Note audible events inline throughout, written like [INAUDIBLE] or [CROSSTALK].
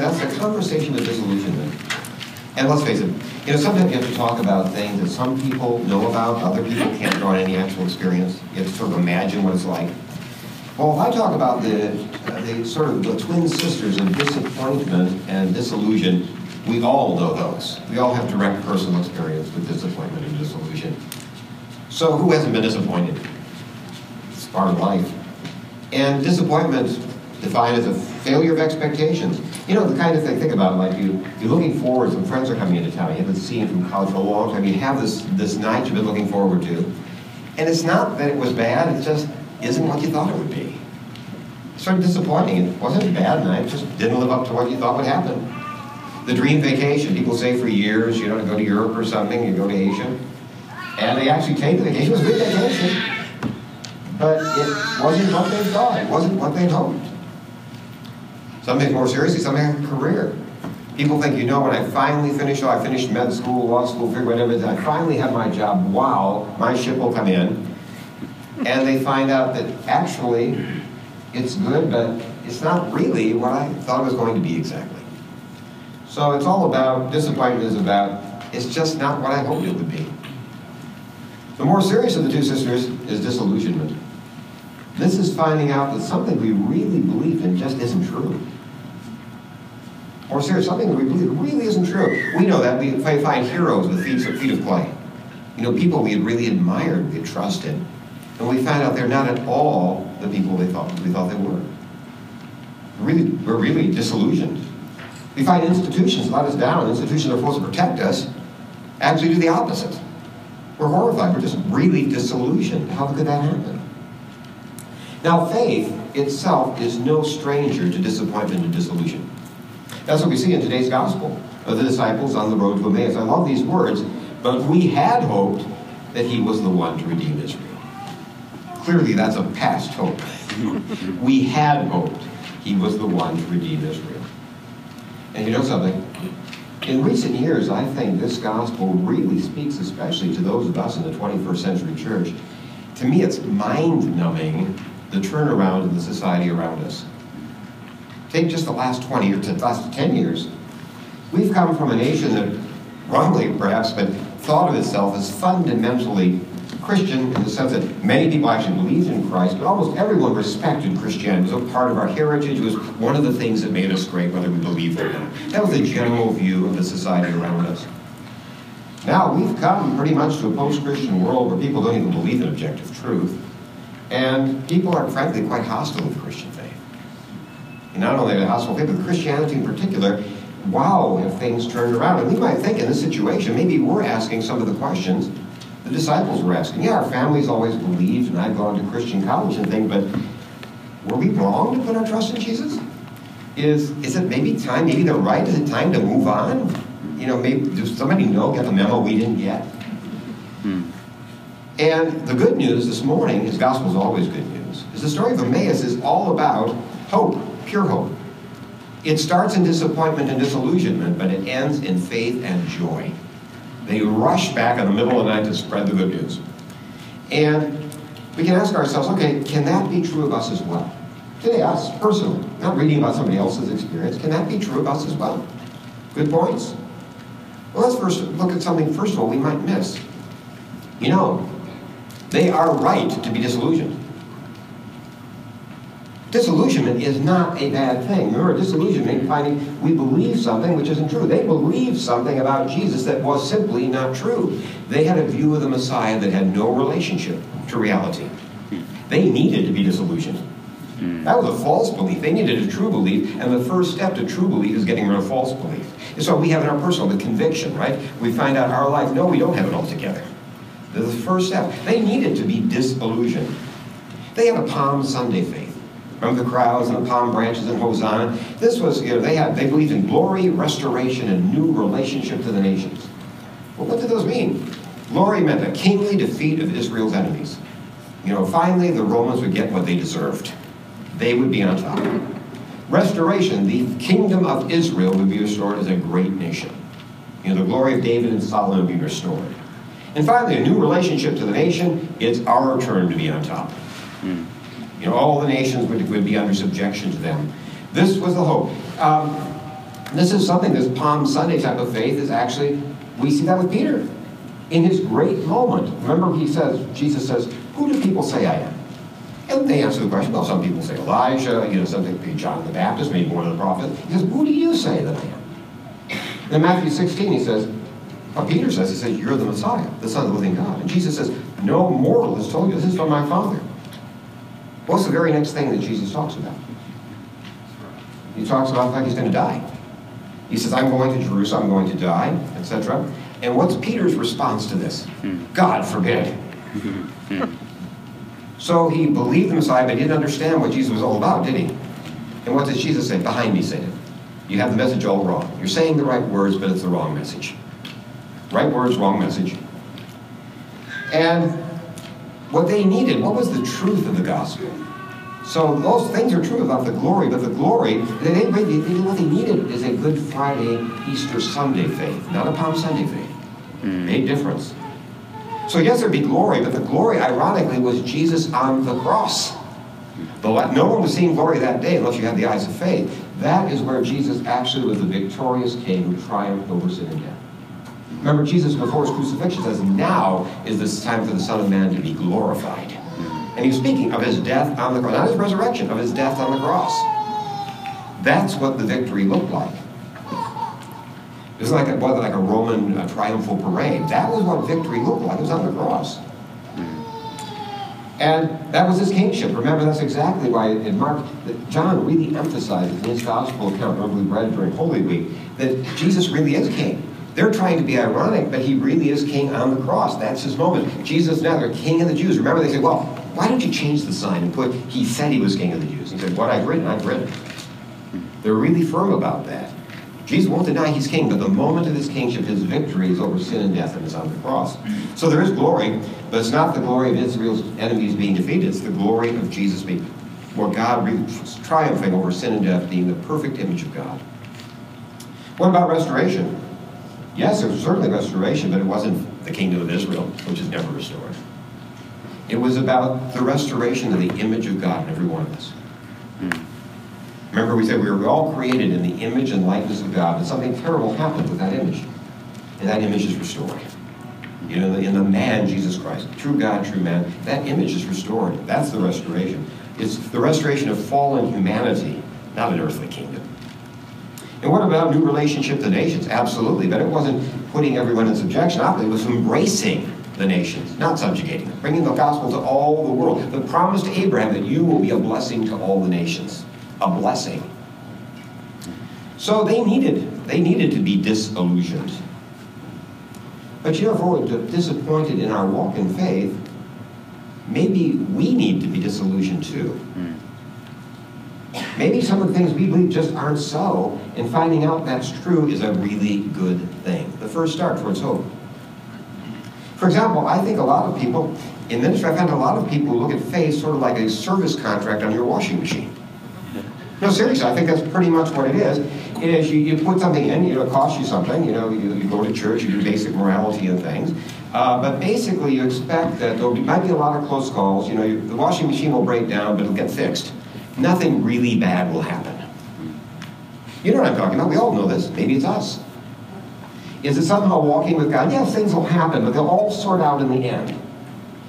that's a conversation of disillusionment. And let's face it, you know, sometimes you have to talk about things that some people know about, other people can't draw on any actual experience. You have to sort of imagine what it's like. Well, if I talk about the, uh, the sort of the twin sisters of disappointment and disillusion, we all know those. We all have direct personal experience with disappointment and disillusion. So who hasn't been disappointed? It's part of life. And disappointment defined as a failure of expectations. You know, the kind of thing, think about it, like you, you're looking forward, some friends are coming into town, you haven't seen from college for a long time, you have this, this night you've been looking forward to, and it's not that it was bad, it just isn't what you thought it would be. Sort of disappointing. It wasn't a bad night, it just didn't live up to what you thought would happen. The dream vacation, people say for years, you know, to go to Europe or something, you go to Asia, and they actually take the vacation, it was a good vacation, but it wasn't what they thought, it wasn't what they'd hoped. Some take more seriously, some a career. People think, you know, when I finally finish, oh, I finished med school, law school, figure, whatever, I finally have my job, wow, my ship will come in. And they find out that actually it's good, but it's not really what I thought it was going to be exactly. So it's all about, disappointment is about, it's just not what I hoped it would be. The more serious of the two sisters is disillusionment. This is finding out that something we really believe in just isn't true. Or something we believe really isn't true. We know that. We find heroes with feet of, feet of clay. You know, people we had really admired, we had trusted. And we find out they're not at all the people they thought, we thought they were. Really, we're really disillusioned. We find institutions let us down, institutions that are supposed to protect us, actually do the opposite. We're horrified. We're just really disillusioned. How could that happen? Now, faith itself is no stranger to disappointment and disillusion. That's what we see in today's gospel of the disciples on the road to Emmaus. I love these words, but we had hoped that he was the one to redeem Israel. Clearly, that's a past hope. [LAUGHS] we had hoped he was the one to redeem Israel. And you know something? In recent years, I think this gospel really speaks especially to those of us in the 21st century church. To me, it's mind numbing the turnaround of the society around us. Take just the last 20 or the last 10 years. We've come from a nation that, wrongly perhaps, but thought of itself as fundamentally Christian in the sense that many people actually believed in Christ, but almost everyone respected Christianity. It was a part of our heritage. It was one of the things that made us great, whether we believed or not. That was the general view of the society around us. Now we've come pretty much to a post-Christian world where people don't even believe in objective truth. And people are frankly quite hostile to Christian faith. And not only the household faith, but Christianity in particular, wow, have things turned around. And we might think in this situation, maybe we're asking some of the questions the disciples were asking. Yeah, our families always believed, and I've gone to Christian college and things, but were we wrong to put our trust in Jesus? Is, is it maybe time, maybe the right, is it time to move on? You know, maybe, does somebody know, get the memo we didn't get? Hmm. And the good news this morning, his gospel is always good news, is the story of Emmaus is all about hope, pure hope. It starts in disappointment and disillusionment, but it ends in faith and joy. They rush back in the middle of the night to spread the good news. And we can ask ourselves, okay, can that be true of us as well? Today, us, personally, not reading about somebody else's experience, can that be true of us as well? Good points. Well, let's first look at something, first of all, we might miss. You know, they are right to be disillusioned. Disillusionment is not a bad thing. Remember, disillusionment finding we believe something which isn't true. They believed something about Jesus that was simply not true. They had a view of the Messiah that had no relationship to reality. They needed to be disillusioned. Hmm. That was a false belief. They needed a true belief, and the first step to true belief is getting rid of false belief. It's what we have in our personal, the conviction, right? We find out our life, no, we don't have it all together. The first step. They needed to be disillusioned. They had a Palm Sunday faith. Remember the crowds and the palm branches and Hosanna? This was, you know, they had they believed in glory, restoration, and new relationship to the nations. Well, what did those mean? Glory meant a kingly defeat of Israel's enemies. You know, finally the Romans would get what they deserved. They would be on top. Restoration, the kingdom of Israel would be restored as a great nation. You know, the glory of David and Solomon would be restored. And finally, a new relationship to the nation. It's our turn to be on top. Mm. You know, all the nations would, would be under subjection to them. This was the hope. Um, this is something, this Palm Sunday type of faith is actually, we see that with Peter. In his great moment, remember he says, Jesus says, who do people say I am? And they answer the question, well, some people say Elijah, you know, some people John the Baptist, maybe one of the prophets. He says, who do you say that I am? And in Matthew 16, he says, well, Peter says, he says, you're the Messiah, the Son of the living God. And Jesus says, no mortal has told you, this is from my Father. What's the very next thing that Jesus talks about? He talks about the fact he's going to die. He says, I'm going to Jerusalem, I'm going to die, etc. And what's Peter's response to this? God forbid. [LAUGHS] so he believed the Messiah, but he didn't understand what Jesus was all about, did he? And what does Jesus say? Behind me, Satan. You have the message all wrong. You're saying the right words, but it's the wrong message. Right words, wrong message. And what they needed, what was the truth of the gospel? So those things are true about the glory, but the glory, they, they, they, what they needed is a Good Friday, Easter Sunday faith, not a Palm Sunday faith. Mm. Big difference. So yes, there'd be glory, but the glory, ironically, was Jesus on the cross. The, no one was seeing glory that day unless you had the eyes of faith. That is where Jesus actually was the victorious king who triumphed over sin and death. Remember, Jesus before his crucifixion says, now is this time for the Son of Man to be glorified. And he's speaking of his death on the cross, not his resurrection, of his death on the cross. That's what the victory looked like. It was like a, like a Roman a triumphal parade. That was what victory looked like. It was on the cross. And that was his kingship. Remember, that's exactly why in Mark, John really emphasizes in his gospel account, remember we read during Holy Week, that Jesus really is king. They're trying to be ironic, but he really is king on the cross. That's his moment. Jesus now, they're king of the Jews. Remember, they say, well, why don't you change the sign and put, he said he was king of the Jews? He said, what I've written, I've written. They're really firm about that. Jesus won't deny he's king, but the moment of his kingship, his victory is over sin and death and is on the cross. So there is glory, but it's not the glory of Israel's enemies being defeated. It's the glory of Jesus being, where God triumphing over sin and death, being the perfect image of God. What about restoration? Yes, there was certainly restoration, but it wasn't the kingdom of Israel, which is never restored. It was about the restoration of the image of God in every one of us. Hmm. Remember, we said we were all created in the image and likeness of God, but something terrible happened with that image. And that image is restored. You know, in the man, Jesus Christ, true God, true man, that image is restored. That's the restoration. It's the restoration of fallen humanity, not an earthly kingdom. And what about new relationship to nations? Absolutely, but it wasn't putting everyone in subjection. It was embracing the nations, not subjugating them, bringing the gospel to all the world. The promise to Abraham that you will be a blessing to all the nations, a blessing. So they needed, they needed to be disillusioned. But you know, if we're disappointed in our walk in faith, maybe we need to be disillusioned too. Hmm. Maybe some of the things we believe just aren't so, and finding out that's true is a really good thing. The first start towards hope. For example, I think a lot of people, in ministry, I find a lot of people look at faith sort of like a service contract on your washing machine. No, seriously, I think that's pretty much what it is. It is you, you put something in, you know, it costs you something, you know, you, you go to church, you do basic morality and things. Uh, but basically, you expect that there might be a lot of close calls. You know, you, the washing machine will break down, but it'll get fixed. Nothing really bad will happen. You know what I'm talking about. We all know this. Maybe it's us. Is it somehow walking with God? Yes, things will happen, but they'll all sort out in the end.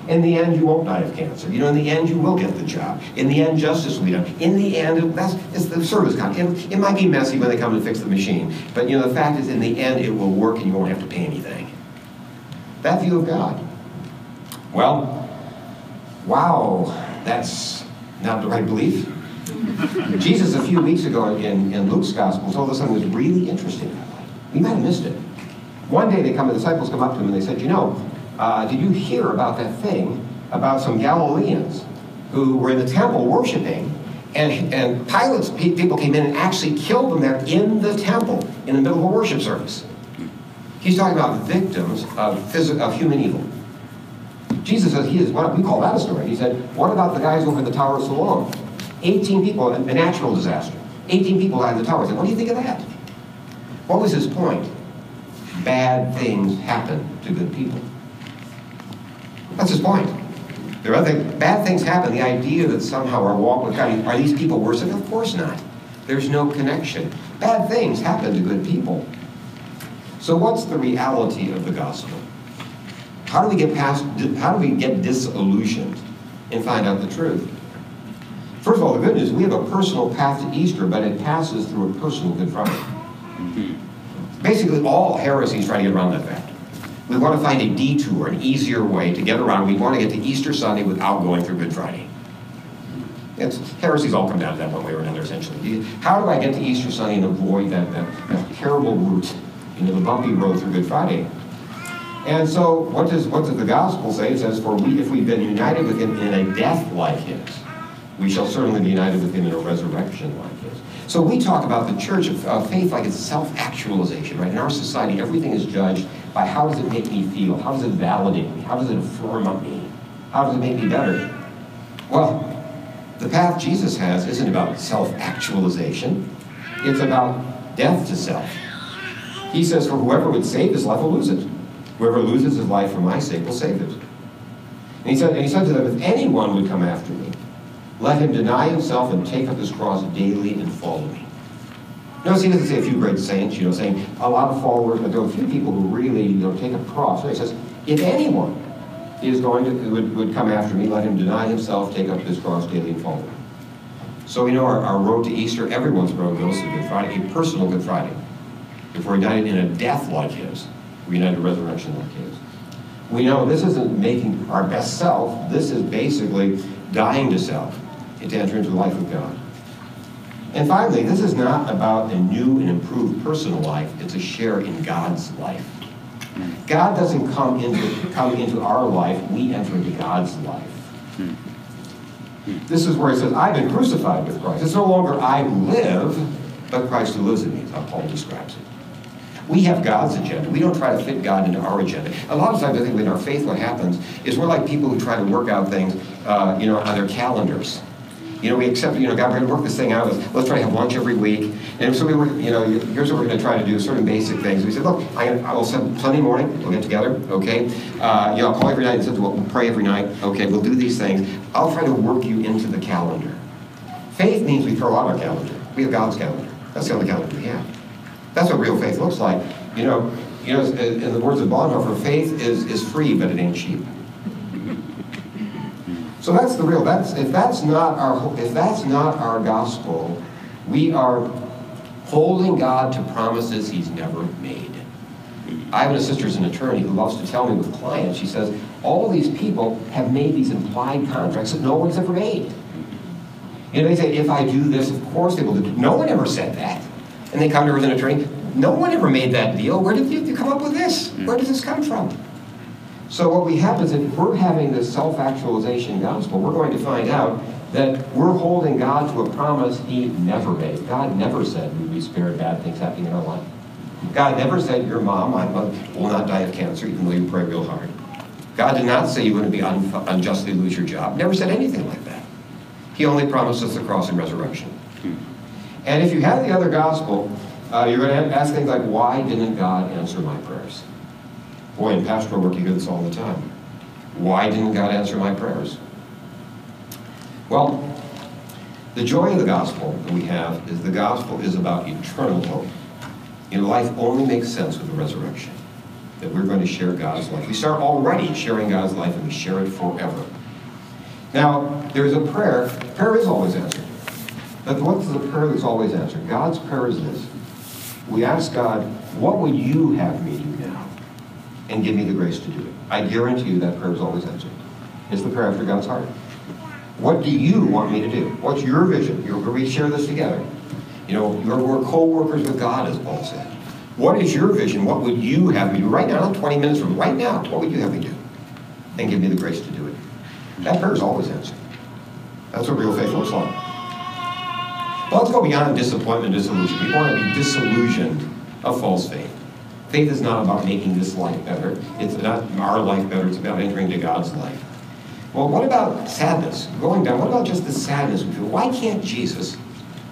In the end, you won't die of cancer. You know, in the end, you will get the job. In the end, justice will be done. In the end, that's it's the service contract. It, it might be messy when they come and fix the machine, but you know, the fact is, in the end, it will work, and you won't have to pay anything. That view of God. Well, wow, that's not the right belief. Jesus, a few weeks ago in, in Luke's gospel, told us something that was really interesting. We might have missed it. One day, they come, the disciples come up to him and they said, "You know, uh, did you hear about that thing about some Galileans who were in the temple worshiping, and, and Pilate's people came in and actually killed them there in the temple in the middle of a worship service?" He's talking about victims of, of human evil. Jesus says he is what we call that a story. He said, "What about the guys over the Tower of Siloam? 18 people, a natural disaster. 18 people died in the tower." I said, "What do you think of that?" What was his point? Bad things happen to good people. That's his point. There are other bad things happen. The idea that somehow our walk with God, are these people worse? Of course not. There's no connection. Bad things happen to good people. So what's the reality of the gospel? How do we get past, how do we get disillusioned and find out the truth? First of all, the good news, is we have a personal path to Easter, but it passes through a personal Good Friday. Mm-hmm. Basically, all heresies try to get around that fact. We want to find a detour, an easier way to get around. We want to get to Easter Sunday without going through Good Friday. It's, heresies all come down to that one way or another, essentially. How do I get to Easter Sunday and avoid that, that, that terrible route, you know, the bumpy road through Good Friday? And so, what does, what does the gospel say? It says, For we, if we've been united with him in a death like his, we shall certainly be united with him in a resurrection like his. So we talk about the church of uh, faith like it's self-actualization, right? In our society, everything is judged by how does it make me feel? How does it validate me? How does it affirm me? How does it make me better? Well, the path Jesus has isn't about self-actualization. It's about death to self. He says, for whoever would save his life will lose it. Whoever loses his life for my sake will save it. And he said, and he said to them, if anyone would come after me, let him deny himself and take up his cross daily and follow me. Notice he doesn't say a few great saints, you know, saying a lot of followers, but there are a few people who really, you know, take a cross. So he says, if anyone is going to, would, would come after me, let him deny himself, take up his cross daily and follow me. So we know our, our road to Easter, everyone's road goes to Good Friday, a personal Good Friday. If we're in a death like his, united in resurrection like his. We know this isn't making our best self, this is basically dying to self and to enter into the life of God. And finally, this is not about a new and improved personal life, it's a share in God's life. God doesn't come into, come into our life, we enter into God's life. This is where it says, I've been crucified with Christ. It's no longer I who live, but Christ who lives in me, how Paul describes it. We have God's agenda. We don't try to fit God into our agenda. A lot of times, I think in our faith, what happens is we're like people who try to work out things, uh, you know, on their calendars. You know, we accept, you know, God, we're going to work this thing out. Let's try to have lunch every week. And so we were, you know, here's what we're going to try to do, certain basic things. We said, look, I, will send Sunday morning, we'll get together, okay? Uh, you know, I'll call every night and said, we'll pray every night, okay? We'll do these things. I'll try to work you into the calendar. Faith means we throw out our calendar. We have God's calendar. That's the only calendar we have. That's what real faith looks like. You know, you know, in the words of Bonhoeffer, faith is, is free, but it ain't cheap. So that's the real. That's if that's not our if that's not our gospel, we are holding God to promises He's never made. I have a sister who's an attorney who loves to tell me with clients. She says all these people have made these implied contracts that no one's ever made. You know, they say if I do this, of course they will do. No one ever said that, and they come to her as an attorney. No one ever made that deal. Where did you come up with this? Mm. Where does this come from? So what we have is if we're having this self-actualization gospel, we're going to find out that we're holding God to a promise he never made. God never said we'd be spared bad things happening in our life. God never said your mom will not die of cancer even though you pray real hard. God did not say you're going to be un unjustly lose your job. Never said anything like that. He only promised us the cross and resurrection. Hmm. And if you have the other gospel, uh, you're going to ask things like, why didn't God answer my prayers? Boy, in pastoral work, you hear this all the time. Why didn't God answer my prayers? Well, the joy of the gospel that we have is the gospel is about eternal hope. Know, life only makes sense with the resurrection. That we're going to share God's life. We start already sharing God's life and we share it forever. Now, there's a prayer. Prayer is always answered. But what's the prayer that's always answered? God's prayer is this. We ask God, what would you have me do now? and give me the grace to do it. I guarantee you that prayer is always answered. It's the prayer after God's heart. What do you want me to do? What's your vision? You're, we share this together. You know, we're co-workers with God, as Paul said. What is your vision? What would you have me do right now, 20 minutes from right now? What would you have me do? And give me the grace to do it. That prayer is always answered. That's what real faith looks like. But let's go beyond disappointment disillusion. We want to be disillusioned of false faith. Faith is not about making this life better. It's not our life better. It's about entering into God's life. Well, what about sadness? Going down, what about just the sadness we feel? Why can't Jesus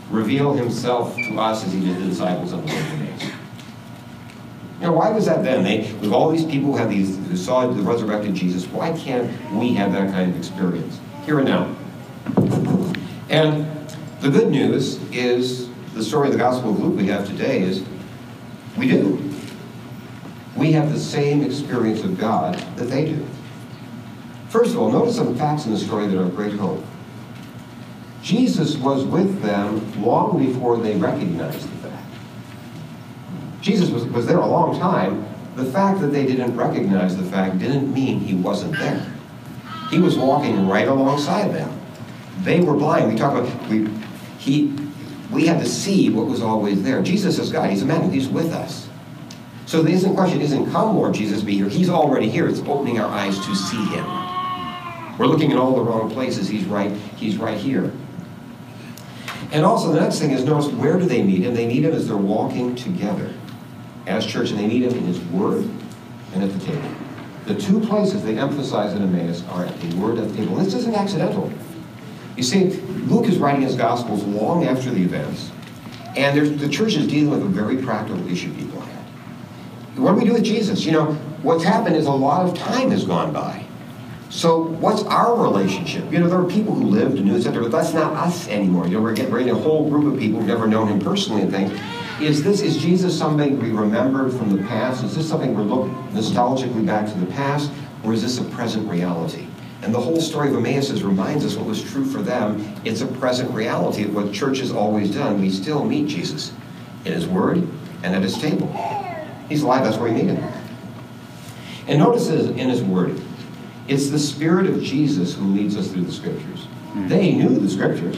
reveal himself to us as he did the disciples on the days? You know, why was that then? They, with all these people who, have these, who saw the resurrected Jesus, why can't we have that kind of experience? Here and now. And the good news is the story of the Gospel of Luke we have today is we do. We have the same experience of God that they do. First of all, notice some facts in the story that are of great hope. Jesus was with them long before they recognized the fact. Jesus was, was there a long time. The fact that they didn't recognize the fact didn't mean he wasn't there. He was walking right alongside them. They were blind. We talk about we he we had to see what was always there. Jesus is God. He's Emmanuel. He's with us. So the instant question isn't come, Lord Jesus, be here. He's already here. It's opening our eyes to see him. We're looking in all the wrong places. He's right, he's right here. And also the next thing is notice where do they meet him? They meet him as they're walking together as church, and they meet him in his word and at the table. The two places they emphasize in Emmaus are at the word and the table. This isn't accidental. You see, Luke is writing his Gospels long after the events, and the church is dealing with a very practical issue people had. What do we do with Jesus? You know, what's happened is a lot of time has gone by. So what's our relationship? You know, there are people who lived and knew, etc., but that's not us anymore. You know, we're getting, a whole group of people who've never known him personally and things. Is this is Jesus something we remembered from the past? Is this something we're looking nostalgically back to the past, or is this a present reality? And the whole story of Emmaus reminds us what was true for them. It's a present reality of what church has always done. We still meet Jesus in his word and at his table. He's alive, that's where we meet him. And notice in his word, it's the Spirit of Jesus who leads us through the Scriptures. Mm-hmm. They knew the Scriptures.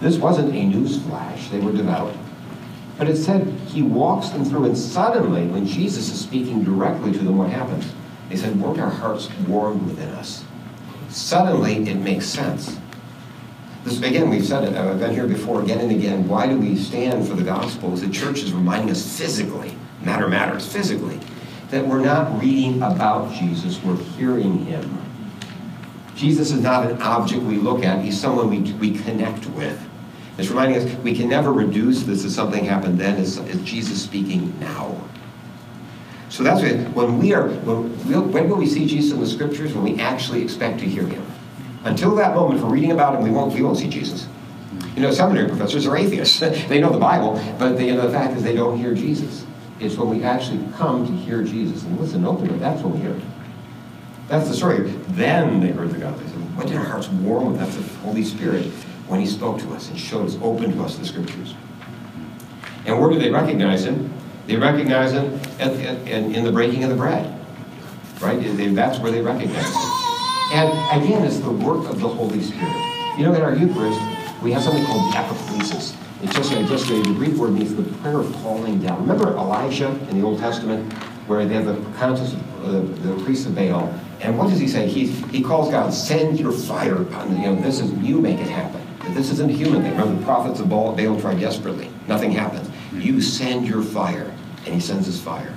This wasn't a news flash. They were devout. But it said he walks them through, and suddenly, when Jesus is speaking directly to them, what happens? They said, Weren't our hearts warmed within us? Suddenly, it makes sense. This, again, we've said it, I've been here before again and again. Why do we stand for the gospel? the church is reminding us physically, matter matters, physically, that we're not reading about Jesus, we're hearing him. Jesus is not an object we look at, he's someone we, we connect with. It's reminding us we can never reduce this to something happened then as, as Jesus speaking now. So that's when we are, when, when will we see Jesus in the scriptures? When we actually expect to hear him. Until that moment, if we're reading about him, we won't, we won't see Jesus. You know, seminary professors are atheists. [LAUGHS] they know the Bible, but they, you know, the fact is they don't hear Jesus. It's when we actually come to hear Jesus and listen openly, that's when we hear it. That's the story. Then they heard the gospel. What did our hearts warm with? That's the Holy Spirit when he spoke to us and showed us, opened to us the scriptures. And where do they recognize him? They recognize him at, at, in, in the breaking of the bread. Right? They, that's where they recognize him. And again, it's the work of the Holy Spirit. You know, in our Eucharist, we have something called epiclesis. It's just, just the Greek word means the prayer of calling down. Remember Elijah in the Old Testament, where they have the countess, uh, the, the priest of Baal, and what does he say? He, he calls God, send your fire upon you know, this is you make it happen. This isn't a human thing. Remember, the prophets of Baal, Baal tried desperately. Nothing happens. You send your fire, and he sends his fire.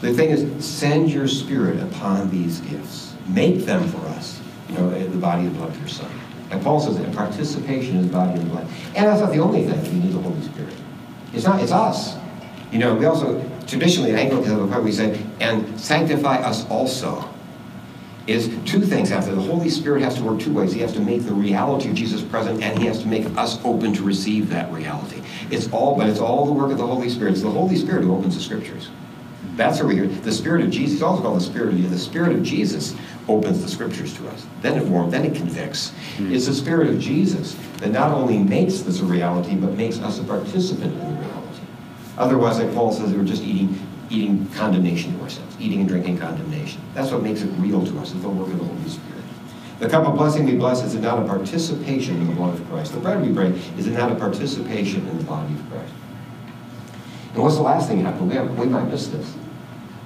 The thing is, send your spirit upon these gifts. Make them for us, you know, the body and blood of your son. And Paul says that participation is body and blood. And that's not the only thing we need the Holy Spirit. It's not, it's us. You know, we also, traditionally in Anglican, we say, and sanctify us also is two things have to, the Holy Spirit has to work two ways. He has to make the reality of Jesus present and he has to make us open to receive that reality. It's all, but it's all the work of the Holy Spirit. It's the Holy Spirit who opens the scriptures. That's what we hear. The Spirit of Jesus, also called the Spirit of Jesus. The Spirit of Jesus opens the scriptures to us. Then it warms, then it convicts. Mm. It's the Spirit of Jesus that not only makes this a reality, but makes us a participant in the reality. Otherwise, like Paul says, we're just eating eating condemnation to ourselves, eating and drinking condemnation. That's what makes it real to us, is the work of the Holy Spirit. The cup of blessing we bless is not a participation in the blood of Christ? The bread we break is not a participation in the body of Christ? And what's the last thing happened? We, have, we might miss this.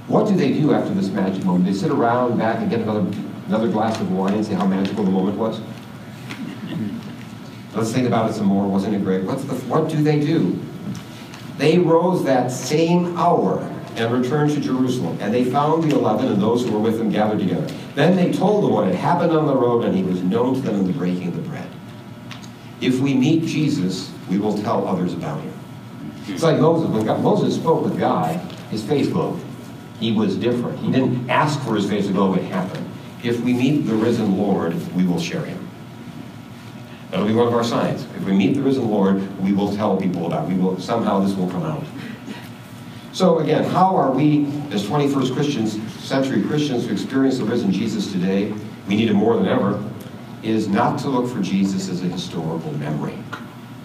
What do they do after this magic moment? They sit around back and get another, another glass of wine and say how magical the moment was? Let's think about it some more. Wasn't it great? What's the, what do they do? They rose that same hour and returned to Jerusalem. And they found the eleven and those who were with them gathered together. Then they told them what had happened on the road, and he was known to them in the breaking of the bread. If we meet Jesus, we will tell others about him. It's like Moses. When God, Moses spoke with God, his face glowed. He was different. He didn't ask for his face to glow, it happened. If we meet the risen Lord, we will share him. That'll be one of our signs. If we meet the risen Lord, we will tell people about it. We will, somehow this will come out. So again, how are we as 21st Christians, century Christians who experience the risen Jesus today, we need him more than ever, is not to look for Jesus as a historical memory.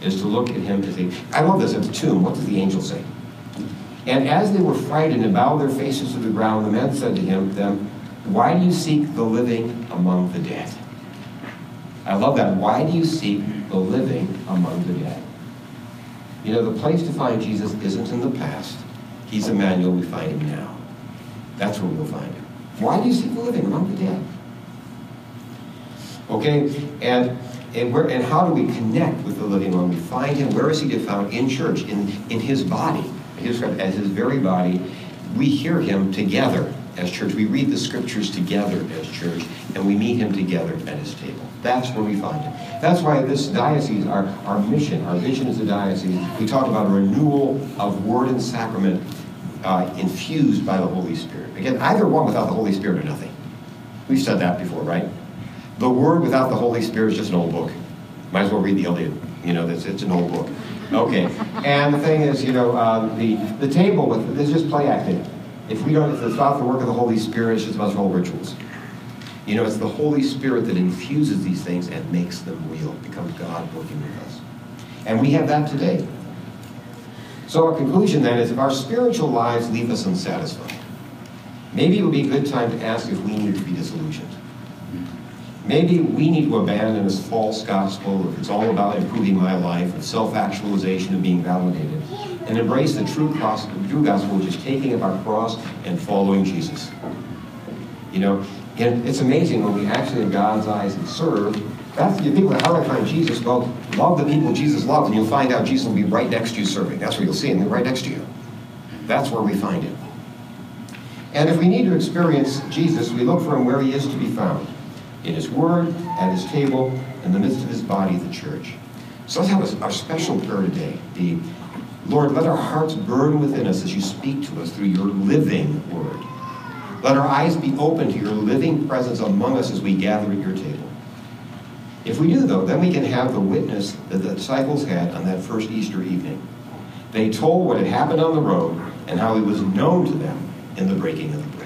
Is to look at him as a, I love this at the tomb, what does the angel say? And as they were frightened and bowed their faces to the ground, the men said to him, them, Why do you seek the living among the dead? I love that. Why do you seek the living among the dead? You know, the place to find Jesus isn't in the past. He's Emmanuel. We find him now. That's where we'll find him. Why do you seek the living among the dead? Okay, and and where and how do we connect with the living one? We find him. Where is he to found? In church, in in his body, his as his very body. We hear him together as church. We read the scriptures together as church, and we meet him together at his table. That's where we find him. That's why this diocese, our, our mission, our vision as a diocese, we talk about a renewal of word and sacrament uh, infused by the Holy Spirit. Again, either one without the Holy Spirit or nothing. We've said that before, right? The Word without the Holy Spirit is just an old book. Might as well read the Iliad. You know, it's, it's an old book. Okay. [LAUGHS] And the thing is, you know, uh, the, the table with, it's just play acting. If we don't, if it's not the work of the Holy Spirit, it's just a bunch of old rituals. You know, it's the Holy Spirit that infuses these things and makes them real, becomes God working with us. And we have that today. So our conclusion then is if our spiritual lives leave us unsatisfied, maybe it would be a good time to ask if we need to be disillusioned. Maybe we need to abandon this false gospel, if it's all about improving my life, and self-actualization and being validated, and embrace the true, the true gospel, which is taking up our cross and following Jesus. You know, and it's amazing when we actually, in God's eyes, serve. That's the people. I find Jesus? Well, love the people Jesus loves, and you'll find out Jesus will be right next to you serving. That's where you'll see him, right next to you. That's where we find him. And if we need to experience Jesus, we look for him where he is to be found in his word, at his table, in the midst of his body, the church. So let's have our special prayer today be, Lord, let our hearts burn within us as you speak to us through your living word. Let our eyes be open to your living presence among us as we gather at your table. If we do, though, then we can have the witness that the disciples had on that first Easter evening. They told what had happened on the road and how he was known to them in the breaking of the bread.